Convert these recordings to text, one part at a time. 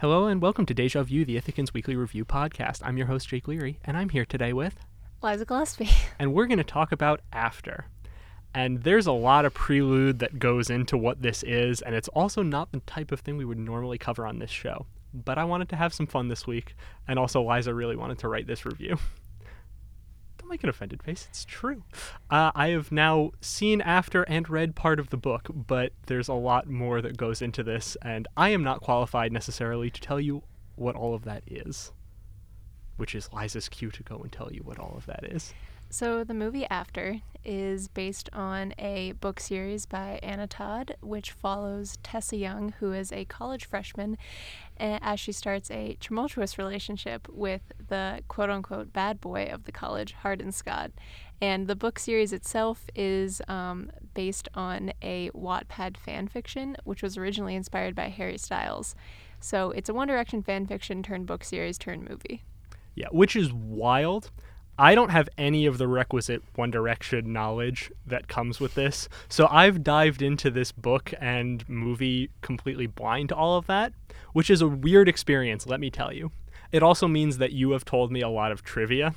Hello and welcome to Deja View, the Ithacan's Weekly Review podcast. I'm your host, Jake Leary, and I'm here today with, Liza Gillespie. and we're going to talk about After. And there's a lot of prelude that goes into what this is, and it's also not the type of thing we would normally cover on this show. But I wanted to have some fun this week, and also Liza really wanted to write this review. Don't make an offended face, it's true. Uh, I have now seen After and read part of the book, but there's a lot more that goes into this, and I am not qualified necessarily to tell you what all of that is. Which is Liza's cue to go and tell you what all of that is. So, the movie After is based on a book series by Anna Todd, which follows Tessa Young, who is a college freshman, as she starts a tumultuous relationship with the quote unquote bad boy of the college, Hardin Scott. And the book series itself is um, based on a Wattpad fan fiction, which was originally inspired by Harry Styles. So, it's a One Direction fan fiction turned book series turned movie. Yeah, which is wild. I don't have any of the requisite One Direction knowledge that comes with this. So I've dived into this book and movie completely blind to all of that, which is a weird experience, let me tell you. It also means that you have told me a lot of trivia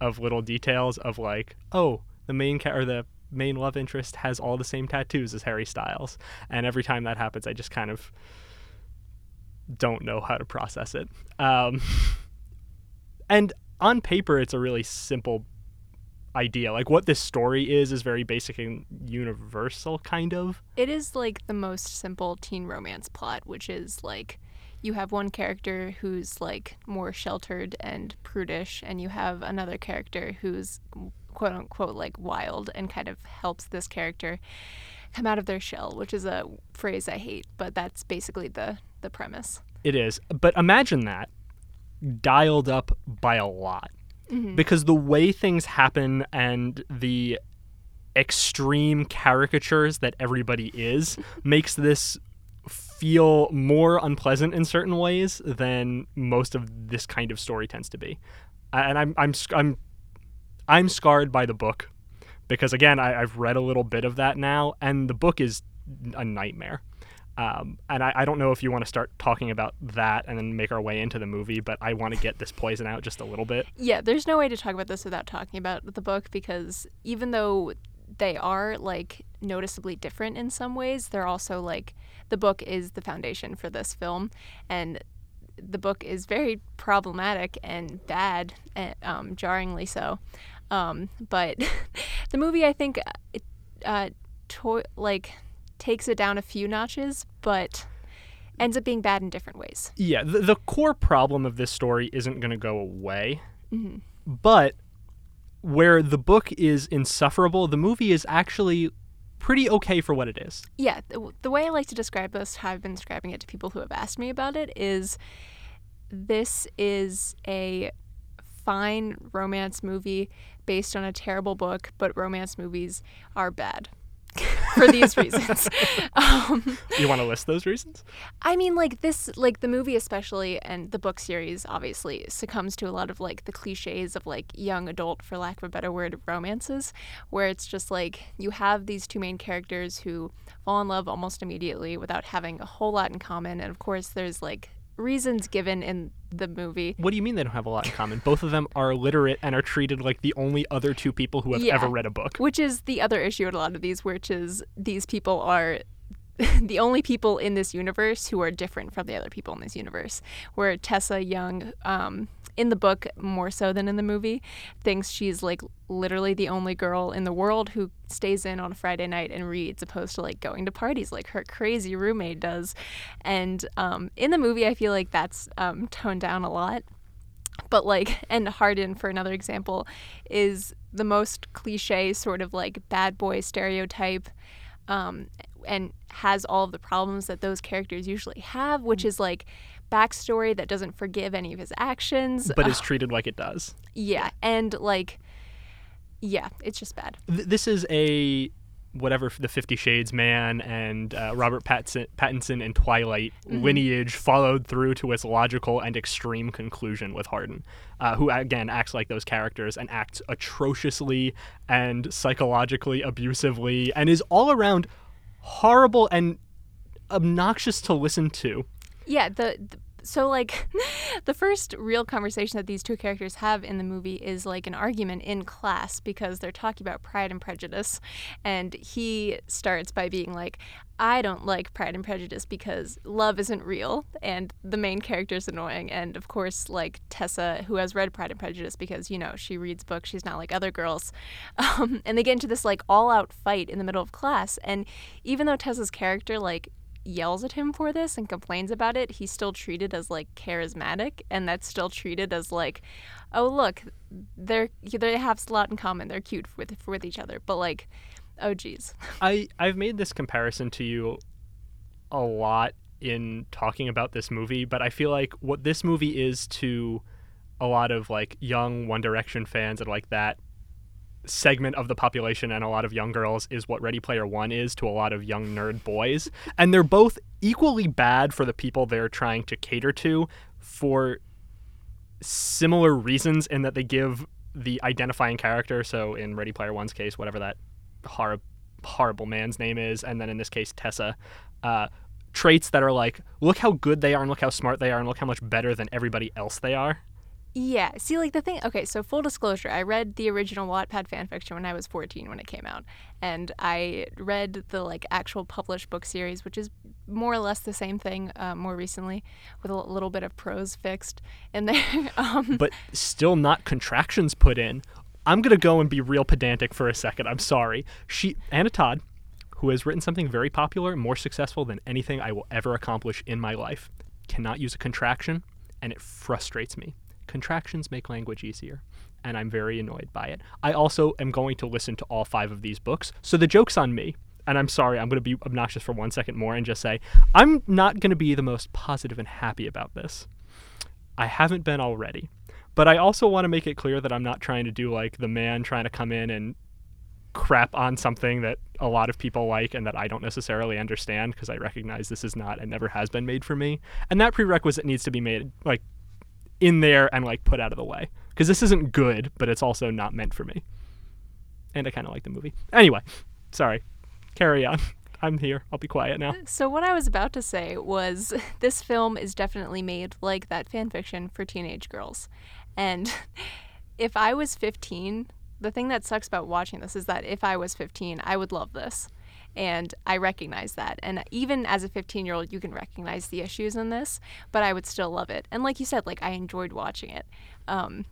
of little details of like, oh, the main ca- or the main love interest has all the same tattoos as Harry Styles. And every time that happens, I just kind of don't know how to process it. Um, and on paper it's a really simple idea. Like what this story is is very basic and universal kind of. It is like the most simple teen romance plot, which is like you have one character who's like more sheltered and prudish, and you have another character who's quote unquote like wild and kind of helps this character come out of their shell, which is a phrase I hate, but that's basically the the premise. it is. But imagine that dialed up by a lot. Mm-hmm. Because the way things happen and the extreme caricatures that everybody is makes this feel more unpleasant in certain ways than most of this kind of story tends to be. And i'm i'm i'm i'm scarred by the book because again I, i've read a little bit of that now and the book is a nightmare um, and I, I don't know if you want to start talking about that and then make our way into the movie, but I want to get this poison out just a little bit. Yeah, there's no way to talk about this without talking about the book because even though they are like noticeably different in some ways, they're also like the book is the foundation for this film and the book is very problematic and bad, and, um, jarringly so. Um, but the movie, I think, it, uh, to- like takes it down a few notches, but ends up being bad in different ways. Yeah, the, the core problem of this story isn't going to go away, hmm but where the book is insufferable, the movie is actually pretty okay for what it is. Yeah, the, the way I like to describe this, how I've been describing it to people who have asked me about it, is this is a fine romance movie based on a terrible book, but romance movies are bad for these reasons. um, You want to list those reasons? I mean, like this, like the movie especially, and the book series obviously succumbs to a lot of like the cliches of like young adult, for lack of a better word, romances, where it's just like you have these two main characters who fall in love almost immediately without having a whole lot in common, and of course there's like reasons given in the movie. What do you mean they don't have a lot in common? Both of them are illiterate and are treated like the only other two people who have Yeah. ever read a book. Which is the other issue in a lot of these, which is these people are the only people in this universe who are different from the other people in this universe. Where Tessa Young, um, in the book more so than in the movie, thinks she's like literally the only girl in the world who stays in on a Friday night and reads, opposed to like going to parties like her crazy roommate does. And um, in the movie, I feel like that's um, toned down a lot but like and Hardin for another example is the most cliche sort of like bad boy stereotype um, and has all of the problems that those characters usually have which is like backstory that doesn't forgive any of his actions. But is treated like it does. yeah and like yeah it's just bad. Th- this is a whatever the Fifty Shades man and uh, Robert Pattinson, Pattinson and Twilight lineage followed through to its logical and extreme conclusion with Hardin, uh, who again acts like those characters and acts atrociously and psychologically abusively and is all around horrible and obnoxious to listen to. yeah the, the so like the first real conversation that these two characters have in the movie is like an argument in class because they're talking about pride and prejudice. And he starts by being like I don't like Pride and Prejudice because love isn't real. And the main character is annoying. And of course like Tessa who has read Pride and Prejudice because you know she reads books. She's not like other girls. Um, and they get into this like all out fight in the middle of class. And even though Tessa's character like yells at him for this and complains about it, he's still treated as like charismatic, and that's still treated as like, oh look, they're they have a lot in common. They're cute with with each other, but like, oh geez. I I've made this comparison to you a lot in talking about this movie, but I feel like what this movie is to a lot of like young One Direction fans and like that segment of the population and a lot of young girls is what Ready Player One is to a lot of young nerd boys. And they're both equally bad for the people they're trying to cater to for similar reasons in that they give the identifying character, so in Ready Player One's case, whatever that hor- horrible man's name is, and then in this case, Tessa, uh, traits that are like, look how good they are and look how smart they are and look how much better than everybody else they are. Yeah. See, like the thing. Okay, so full disclosure, I read the original Wattpad fanfiction when I was 14 when it came out, and I read the like actual published book series, which is more or less the same thing uh, more recently, with a little bit of prose fixed in there. um, but still not contractions put in. I'm gonna go and be real pedantic for a second. I'm sorry. She Anna Todd, who has written something very popular, more successful than anything I will ever accomplish in my life, cannot use a contraction, and it frustrates me contractions make language easier, and I'm very annoyed by it. I also am going to listen to all five of these books, so the joke's on me. And I'm sorry, I'm going to be obnoxious for one second more and just say, I'm not going to be the most positive and happy about this. I haven't been already. But I also want to make it clear that I'm not trying to do like the man trying to come in and crap on something that a lot of people like and that I don't necessarily understand because I recognize this is not and never has been made for me. And that prerequisite needs to be made like in there and like put out of the way because this isn't good, but it's also not meant for me. And I kind of like the movie. Anyway, sorry. Carry on. I'm here. I'll be quiet now. So what I was about to say was this film is definitely made like that fan fiction for teenage girls. And if I was 15, the thing that sucks about watching this is that if I was 15, I would love this. And I recognize that. And even as a 15 year old, you can recognize the issues in this, but I would still love it. And like you said, like I enjoyed watching it. Um,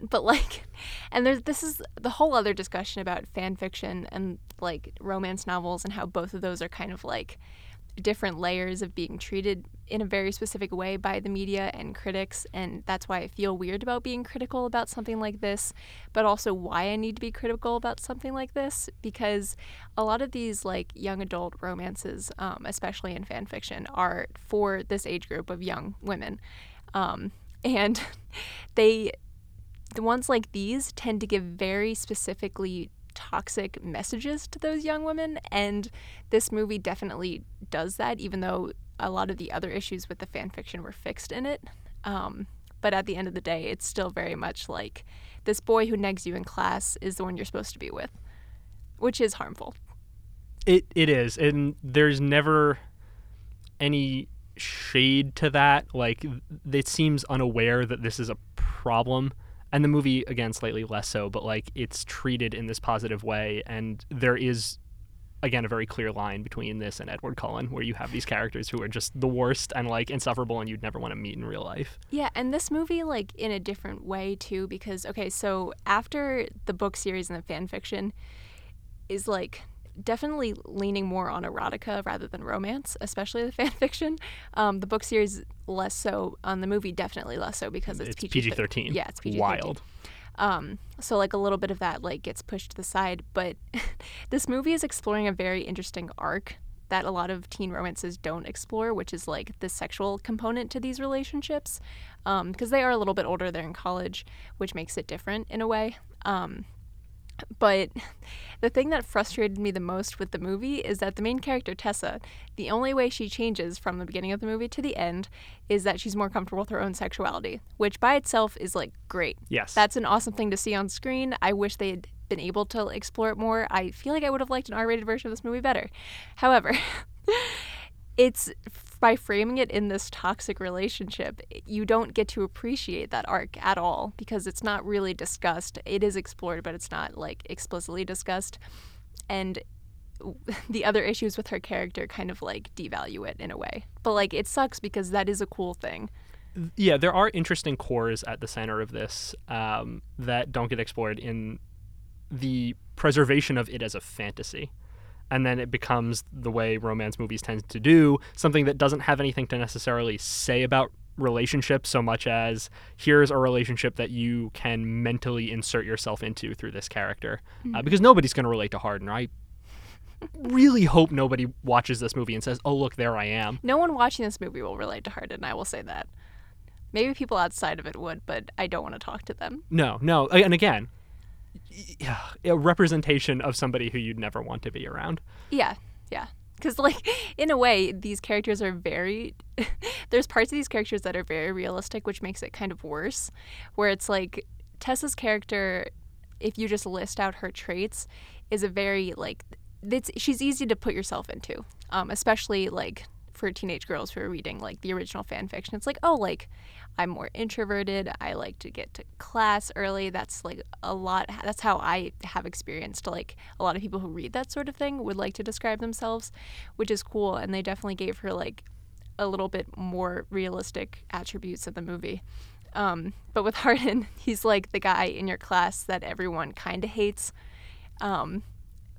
but like, and there's this is the whole other discussion about fan fiction and like romance novels and how both of those are kind of like different layers of being treated in a very specific way by the media and critics and that's why I feel weird about being critical about something like this but also why I need to be critical about something like this because a lot of these like young adult romances um, especially in fan fiction are for this age group of young women. Um, and they the ones like these tend to give very specifically toxic messages to those young women. And this movie definitely does that, even though a lot of the other issues with the fan fiction were fixed in it. Um, but at the end of the day, it's still very much like this boy who negs you in class is the one you're supposed to be with, which is harmful. It it is, and there's never any shade to that. Like it seems unaware that this is a problem and the movie again slightly less so but like it's treated in this positive way and there is again a very clear line between this and Edward Cullen where you have these characters who are just the worst and like insufferable and you'd never want to meet in real life. Yeah, and this movie like in a different way too because okay, so after the book series and the fan fiction is like definitely leaning more on erotica rather than romance, especially the fan fiction. Um, the book series less so. On the movie, definitely less so because it's, it's PG thirteen. Yeah, it's PG thirteen. Wild. Um, so like a little bit of that like gets pushed to the side, but this movie is exploring a very interesting arc that a lot of teen romances don't explore, which is like the sexual component to these relationships, because um, they are a little bit older. They're in college, which makes it different in a way. Um, but the thing that frustrated me the most with the movie is that the main character, Tessa, the only way she changes from the beginning of the movie to the end is that she's more comfortable with her own sexuality, which by itself is like great. Yes. That's an awesome thing to see on screen. I wish they had been able to explore it more. I feel like I would have liked an R rated version of this movie better. However, it's by framing it in this toxic relationship, you don't get to appreciate that arc at all because it's not really discussed. It is explored, but it's not like explicitly discussed. And the other issues with her character kind of like devalue it in a way. But like it sucks because that is a cool thing. Yeah, there are interesting cores at the center of this um, that don't get explored in the preservation of it as a fantasy. And then it becomes the way romance movies tend to do something that doesn't have anything to necessarily say about relationships so much as here's a relationship that you can mentally insert yourself into through this character. Uh, because nobody's going to relate to Hardin. I really hope nobody watches this movie and says, oh, look, there I am. No one watching this movie will relate to Hardin, I will say that. Maybe people outside of it would, but I don't want to talk to them. No, no. And again, a representation of somebody who you'd never want to be around. Yeah, yeah. Because, like, in a way, these characters are very. there's parts of these characters that are very realistic, which makes it kind of worse. Where it's like Tessa's character, if you just list out her traits, is a very, like, it's, she's easy to put yourself into, um, especially, like, for teenage girls who are reading, like, the original fan fiction. It's like, oh, like, I'm more introverted. I like to get to class early. That's like a lot. That's how I have experienced. Like a lot of people who read that sort of thing would like to describe themselves, which is cool. And they definitely gave her like a little bit more realistic attributes of the movie. Um, but with Hardin, he's like the guy in your class that everyone kind of hates, um,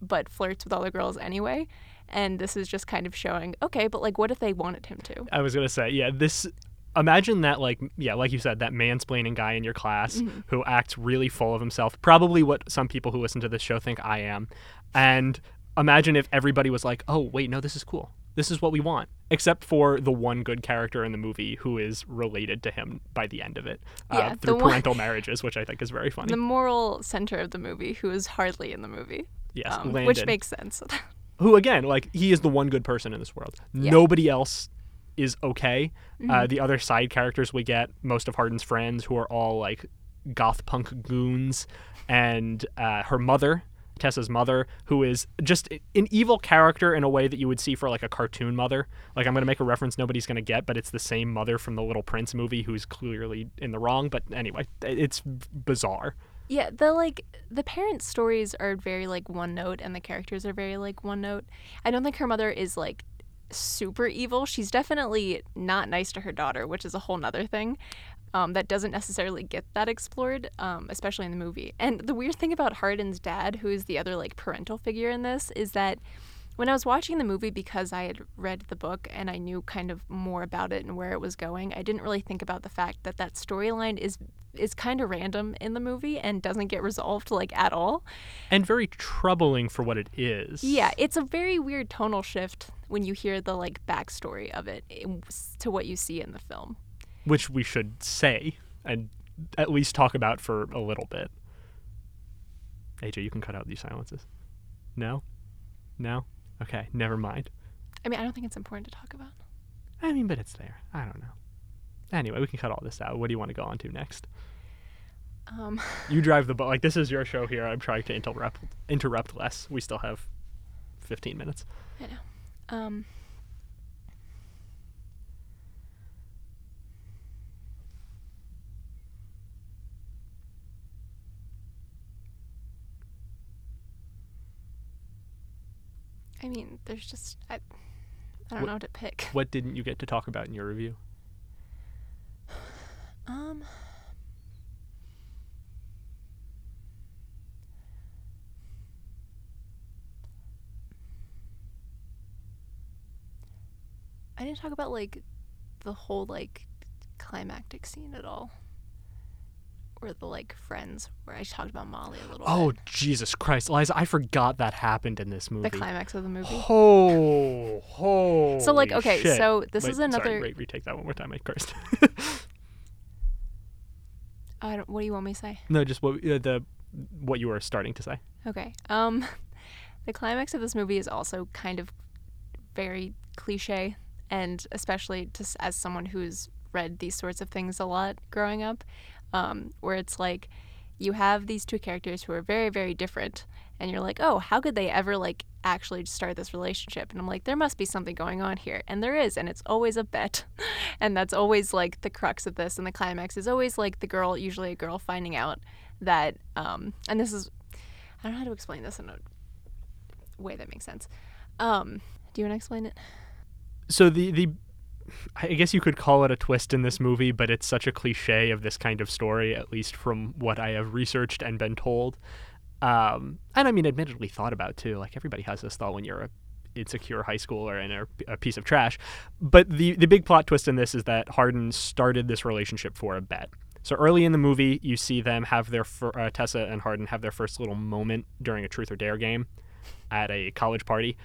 but flirts with all the girls anyway. And this is just kind of showing, okay, but like, what if they wanted him to? I was gonna say, yeah, this. Imagine that, like, yeah, like you said, that mansplaining guy in your class who acts really full of himself. Probably what some people who listen to this show think I am. And imagine if everybody was like, "Oh, wait, no, this is cool. This is what we want." Except for the one good character in the movie who is related to him by the end of it uh, Yeah, through one- parental marriages, which I think is very funny. The moral center of the movie, who is hardly in the movie. yes, um, which makes sense. who again like he is the one good person in this world Yeah. nobody else is okay uh, Mm-hmm. the other side characters we get most of Hardin's friends who are all like goth punk goons and uh, her mother tessa's mother who is just an evil character in a way that you would see for like a cartoon mother like i'm going to make a reference nobody's going to get but it's the same mother from the little prince movie who's clearly in the wrong but anyway it's bizarre yeah, the like the parents' stories are very like one note, and the characters are very like one note. I don't think her mother is like super evil. She's definitely not nice to her daughter, which is a whole nother thing. Um, that doesn't necessarily get that explored, um, especially in the movie. And the weird thing about Hardin's dad, who is the other like parental figure in this, is that when I was watching the movie because I had read the book and I knew kind of more about it and where it was going, I didn't really think about the fact that that storyline is is kind of random in the movie and doesn't get resolved like at all. and very troubling for what it is Yeah, it's a very weird tonal shift when you hear the like backstory of it eh, to what you see in the film. which we should say and at least talk about for a little bit. AJ, you can cut out these silences. No? No? Okay, never mind. I mean, I don't think it's important to talk about. I mean, but it's there. I don't know. Anyway, we can cut all this out. What do you want to go on to next? Um, You drive the boat. Like, this is your show here. I'm trying to interrupt, interrupt less. We still have 15 minutes. I know. Um, I mean, there's just I, I don't Wh- know what to pick. What didn't you get to talk about in your review? Um, I didn't talk about like the whole like climactic scene at all, or the like friends where I talked about Molly a little. Oh, bit. Jesus Christ. Liza, I forgot that happened in this movie. the climax of the movie. Oh, oh. So, like, okay, so this is another- Sorry, wait, retake that one more time. I cursed. I don't, what do you want me to say? no, just what uh, the what you were starting to say. Okay. Um, the climax of this movie is also kind of very cliche, and especially just as someone who's read these sorts of things a lot growing up, um, where it's like you have these two characters who are very, very different, and you're like, oh, how could they ever like actually start this relationship? And I'm like, there must be something going on here, and there is, and it's always a bet, and that's always like the crux of this, and the climax is always like the girl, usually a girl, finding out that, um, and this is, I don't know how to explain this in a way that makes sense. Um, do you want to explain it? So the the I guess you could call it a twist in this movie, but it's such a cliche of this kind of story, at least from what I have researched and been told. Um, and I mean, admittedly thought about too. Like everybody has this thought when you're a insecure high schooler and a, a piece of trash. But the the big plot twist in this is that Hardin started this relationship for a bet. So early in the movie, you see them have their fir- uh, Tessa and Hardin have their first little moment during a truth or dare game at a college party,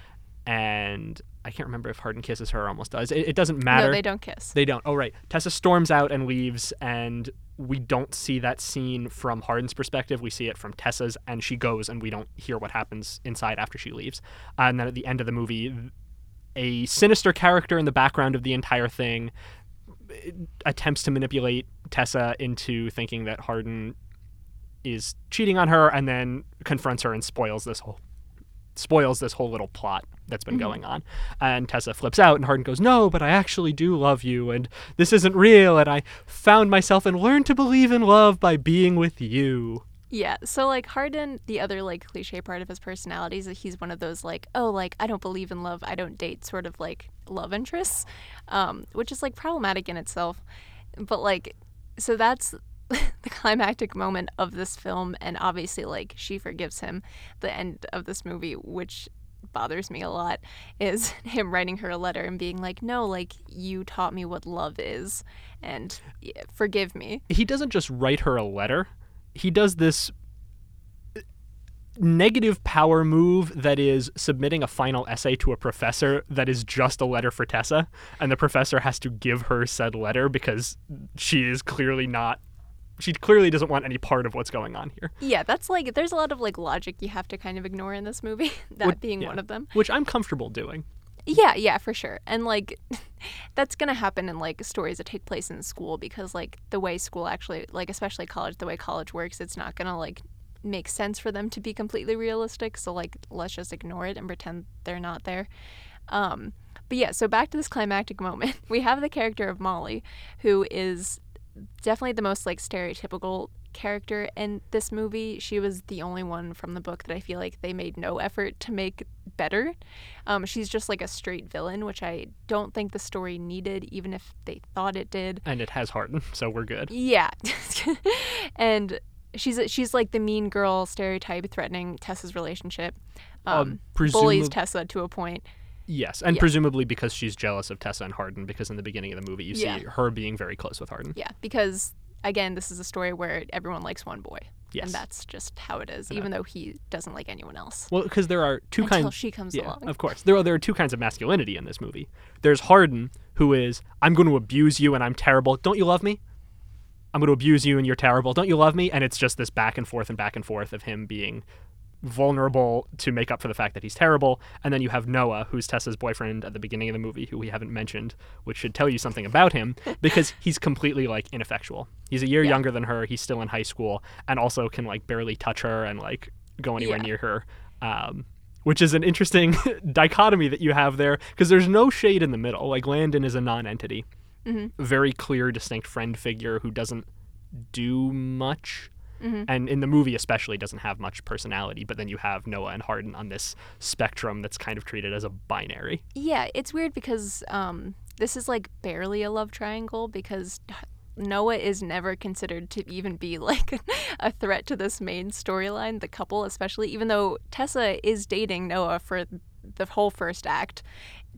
and I can't remember if Hardin kisses her or almost does. It, it doesn't matter. No, they don't kiss. They don't. Oh, right. Tessa storms out and leaves, and we don't see that scene from Hardin's perspective. We see it from Tessa's, and she goes, and we don't hear what happens inside after she leaves. And then at the end of the movie, a sinister character in the background of the entire thing eh, attempts to manipulate Tessa into thinking that Hardin is cheating on her, and then confronts her and spoils this whole spoils this whole little plot that's been Mhm. going on. And Tessa flips out, and Hardin goes, No, but I actually do love you, and this isn't real, and I found myself and learned to believe in love by being with you. Yeah, so like Hardin, the other like cliche part of his personality is that he's one of those like, oh, like I don't believe in love, I don't date sort of like love interests, um, which is like problematic in itself. But like, so that's the climactic moment of this film, and obviously like she forgives him. The end of this movie, which bothers me a lot, is him writing her a letter and being like, no, like you taught me what love is, and forgive me. He doesn't just write her a letter, he does this uh, negative power move that is submitting a final essay to a professor that is just a letter for Tessa, and the professor has to give her said letter because she is clearly not. She clearly doesn't want any part of what's going on here, Yeah, that's like there's a lot of like logic you have to kind of ignore in this movie. that Would- being yeah. one of them. which I'm comfortable doing. Yeah, yeah, for sure. And like that's gonna happen in like stories that take place in school because like the way school actually like especially college, the way college works, it's not gonna like make sense for them to be completely realistic. So like let's just ignore it and pretend they're not there. Um but yeah, so back to this climactic moment. We have the character of Molly, who is definitely the most like stereotypical character in this movie. She was the only one from the book that I feel like they made no effort to make better. Um, she's just like a straight villain, which I don't think the story needed, even if they thought it did. And it has Hardin, so we're good. Yeah, and she's she's like the mean girl stereotype, threatening Tessa's relationship. Um, bullies presumab- Tessa to a point. Yes, and Yeah. presumably because she's jealous of Tessa and Hardin, because in the beginning of the movie you see Yeah. her being very close with Hardin. Yeah, because again, this is a story where everyone likes one boy, Yes. and that's just how it is, even though he doesn't like anyone else. Well, because there are two until kinds. she comes Yeah, along. of course. There are there are two kinds of masculinity in this movie. There's Hardin, who is I'm going to abuse you and I'm terrible. Don't you love me? I'm going to abuse you and you're terrible. Don't you love me? And it's just this back and forth and back and forth of him being vulnerable to make up for the fact that he's terrible. And then you have Noah, who's Tessa's boyfriend at the beginning of the movie, who we haven't mentioned, which should tell you something about him because he's completely like ineffectual. He's a year Yeah. younger than her. He's still in high school and also can like barely touch her and like go anywhere Yeah. near her. Um, which is an interesting dichotomy that you have there because there's no shade in the middle. Like Landon is a non-entity, hmm very clear, distinct friend figure who doesn't do much, hmm and in the movie especially doesn't have much personality. But then you have Noah and Hardin on this spectrum that's kind of treated as a binary. Yeah, it's weird because um, this is like barely a love triangle because Noah is never considered to even be like a threat to this main storyline, the couple especially, even though Tessa is dating Noah for the whole first act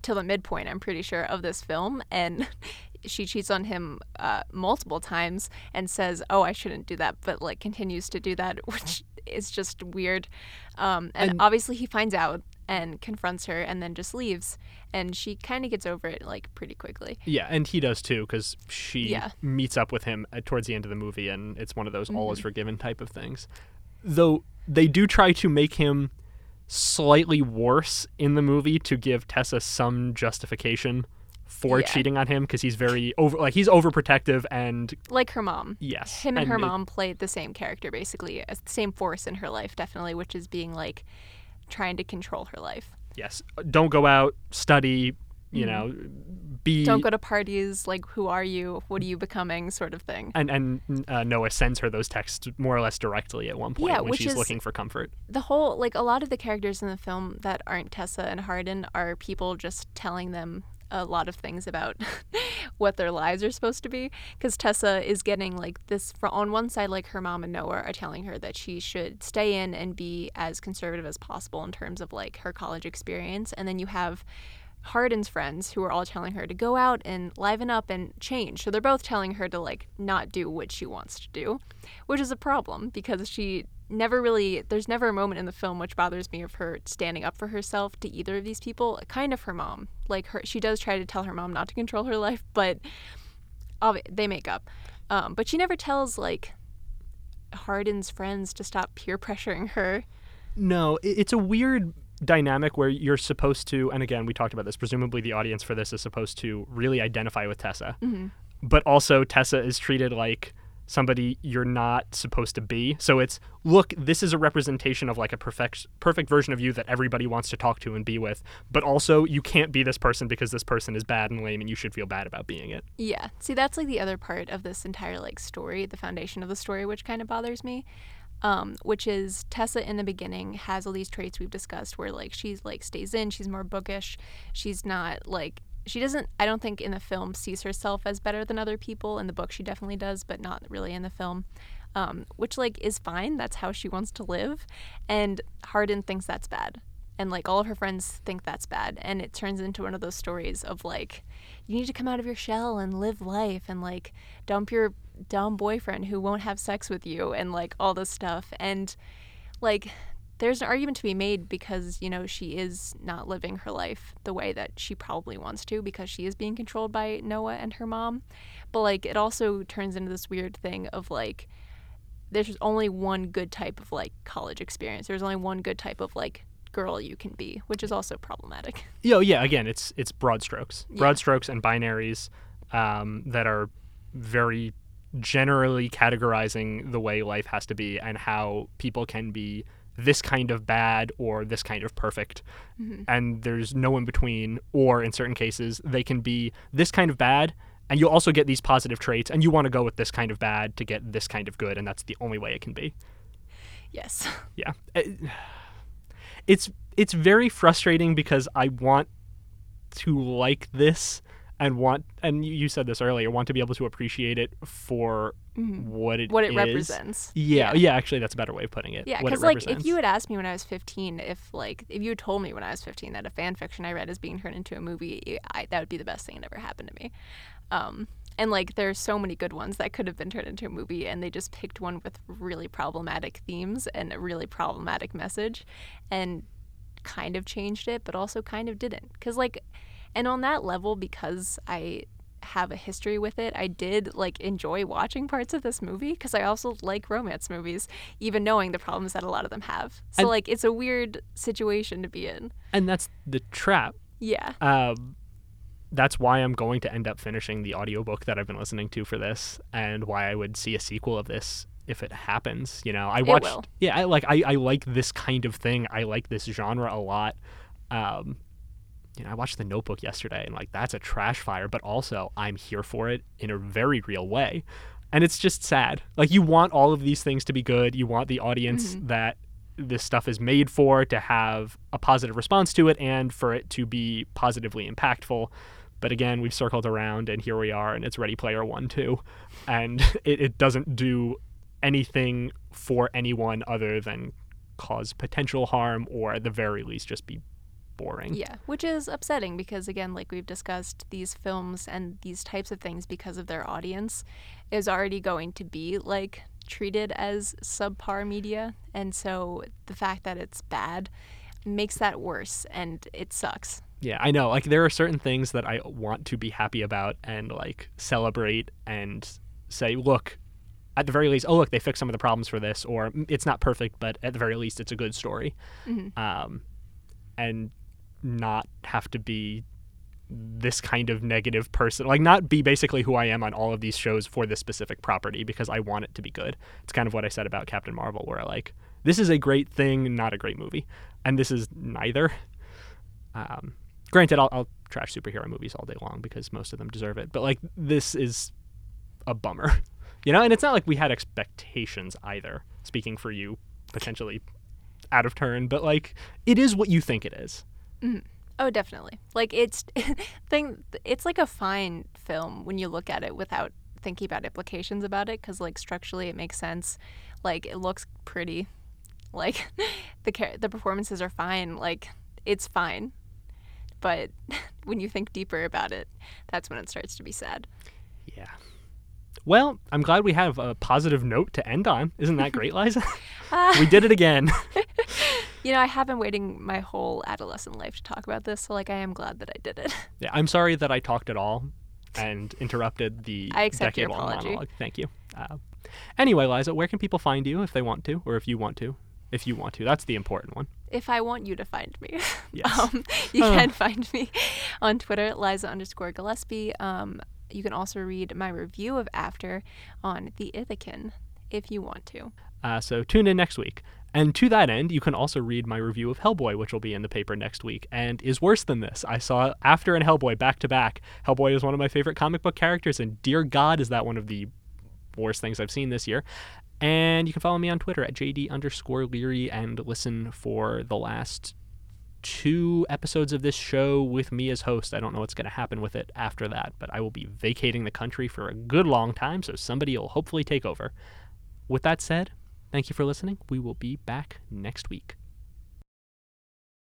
till the midpoint, I'm pretty sure, of this film. And she cheats on him uh, multiple times and says, Oh, I shouldn't do that, but like continues to do that, which is just weird. Um, and, And- obviously, he finds out and confronts her and then just leaves. And she kind of gets over it like pretty quickly. Yeah, and he does too because she Yeah. meets up with him at, towards the end of the movie, and it's one of those all is Mhm. forgiven type of things. Though they do try to make him slightly worse in the movie to give Tessa some justification for Yeah. cheating on him because he's very over like he's overprotective and Like her mom. yes Him and, her it- mom played the same character, basically, the same force in her life, definitely, which is being like trying to control her life. yes don't go out study you know be Mm-hmm. Don't go to parties. Like, who are you? What are you becoming? Sort of thing. and and uh, Noah sends her those texts more or less directly at one point Yeah, when which she's is- looking for comfort. the whole like a lot of the characters in the film that aren't Tessa and Hardin are people just telling them a lot of things about what their lives are supposed to be because Tessa is getting like this fro- on one side like her mom and Noah are telling her that she should stay in and be as conservative as possible in terms of like her college experience and then you have Hardin's friends who are all telling her to go out and liven up and change. So they're both telling her to like not do what she wants to do, which is a problem because she never really there's never a moment in the film which bothers me of her standing up for herself to either of these people. Kind of her mom. Like her she does try to tell her mom not to control her life, but they make up. Um, but she never tells like Hardin's friends to stop peer pressuring her. No, it's a weird dynamic where you're supposed to, and again, we talked about this. Presumably, the audience for this is supposed to really identify with Tessa, Mm-hmm. but also Tessa is treated like somebody you're not supposed to be. So it's look, this is a representation of like a perfect perfect version of you that everybody wants to talk to and be with, but also you can't be this person because this person is bad and lame and you should feel bad about being it. Yeah. See, that's like the other part of this entire like story, the foundation of the story, which kind of bothers me. Um, which is Tessa in the beginning has all these traits we've discussed where like she's like stays in, she's more bookish, she's not like she doesn't I don't think in the film sees herself as better than other people. In the book she definitely does, but not really in the film. Um, which like is fine. That's how she wants to live. And Hardin thinks that's bad. And like all of her friends think that's bad. And it turns into one of those stories of like, you need to come out of your shell and live life and like dump your dumb boyfriend who won't have sex with you and like all this stuff. And like, there's an argument to be made because, you know, she is not living her life the way that she probably wants to because she is being controlled by Noah and her mom. But like, it also turns into this weird thing of like, there's only one good type of like college experience. There's only one good type of like girl you can be, which is also problematic. Yo, yeah, again, it's it's broad strokes, Yeah. broad strokes and binaries um, that are very generally categorizing the way life has to be and how people can be this kind of bad or this kind of perfect, and there's no in between. Or in certain cases, they can be this kind of bad. And you'll also get these positive traits, and you want to go with this kind of bad to get this kind of good, and that's the only way it can be. Yes. Yeah. Uh, It's it's very frustrating because I want to like this and want and you- said this earlier, want to be able to appreciate it for what it Mm-hmm. What it is. represents. Yeah, yeah, actually that's a better way of putting it. Yeah, because like if you had asked me when I was 15, if like if you had told me when I was 15 that a fan fiction I read is being turned into a movie, I, that would be the best thing that ever happened to me. Um, and like there's so many good ones that could have been turned into a movie, and they just picked one with really problematic themes and a really problematic message, and kind of changed it, but also kind of didn't. Because like, and on that level, because I have a history with it. I did like enjoy watching parts of this movie because I also like romance movies, even knowing the problems that a lot of them have. So And- like it's a weird situation to be in. and that's the trap. Yeah. Um, that's why I'm going to end up finishing the audiobook that I've been listening to for this, and why I would see a sequel of this if it happens. You know, I watched. Yeah, I like I, I like this kind of thing. I like this genre a lot. Um, you know, I watched The Notebook yesterday, and like that's a trash fire, but also I'm here for it in a very real way. And it's just sad. Like you want all of these things to be good. You want the audience mm-hmm. that this stuff is made for to have a positive response to it and for it to be positively impactful. But again, we've circled around and here we are, and it's Ready Player One too, and it, it doesn't do anything for anyone other than cause potential harm or at the very least just be boring. Yeah, which is upsetting because again, like we've discussed, these films and these types of things because of their audience is already going to be like treated as subpar media, and so the fact that it's bad makes that worse and it sucks. Yeah, I know. Like there are certain things that I want to be happy about and like celebrate and say, look, at the very least, oh look, they fixed some of the problems for this, or "Mm, it's not perfect, but at the very least, it's a good story. Mhm. Um, and not have to be this kind of negative person, like not be basically who I am on all of these shows for this specific property because I want it to be good. It's kind of what I said about Captain Marvel, where I like this is a great thing, not a great movie, and this is neither. Um, granted, I'll, I'll trash superhero movies all day long because most of them deserve it, but like this is a bummer, you know. And it's not like we had expectations either. Speaking for you, potentially out of turn, but like it is what you think it is. Mm. Oh, definitely. Like it's thing. It's like a fine film when you look at it without thinking about implications about it, because like structurally it makes sense. Like it looks pretty. Like the the performances are fine. Like it's fine. But when you think deeper about it, that's when it starts to be sad. Yeah. Well, I'm glad we have a positive note to end on. Isn't that great, Liza? uh, we did it again. You know, I have been waiting my whole adolescent life to talk about this, so like I am glad that I did it. Yeah, I'm sorry that I talked at all and interrupted the I accept decade your apology. monologue. Thank you. Uh, anyway, Liza, where can people find you if they want to, or if you want to? If you want to, that's the important one. If I want you to find me, yes. um, you uh. can find me on Twitter, Liza underscore Gillespie. Um, you can also read my review of After on the Ithacan if you want to. Uh, so tune in next week. And to that end, you can also read my review of Hellboy, which will be in the paper next week, and is worse than this. I saw After and Hellboy back to back. Hellboy is one of my favorite comic book characters, and dear God, is that one of the worst things I've seen this year. And you can follow me on Twitter at JD underscore Leary and listen for the last two episodes of this show with me as host. I don't know what's going to happen with it after that, but I will be vacating the country for a good long time, so somebody will hopefully take over. With that said, thank you for listening. We will be back next week.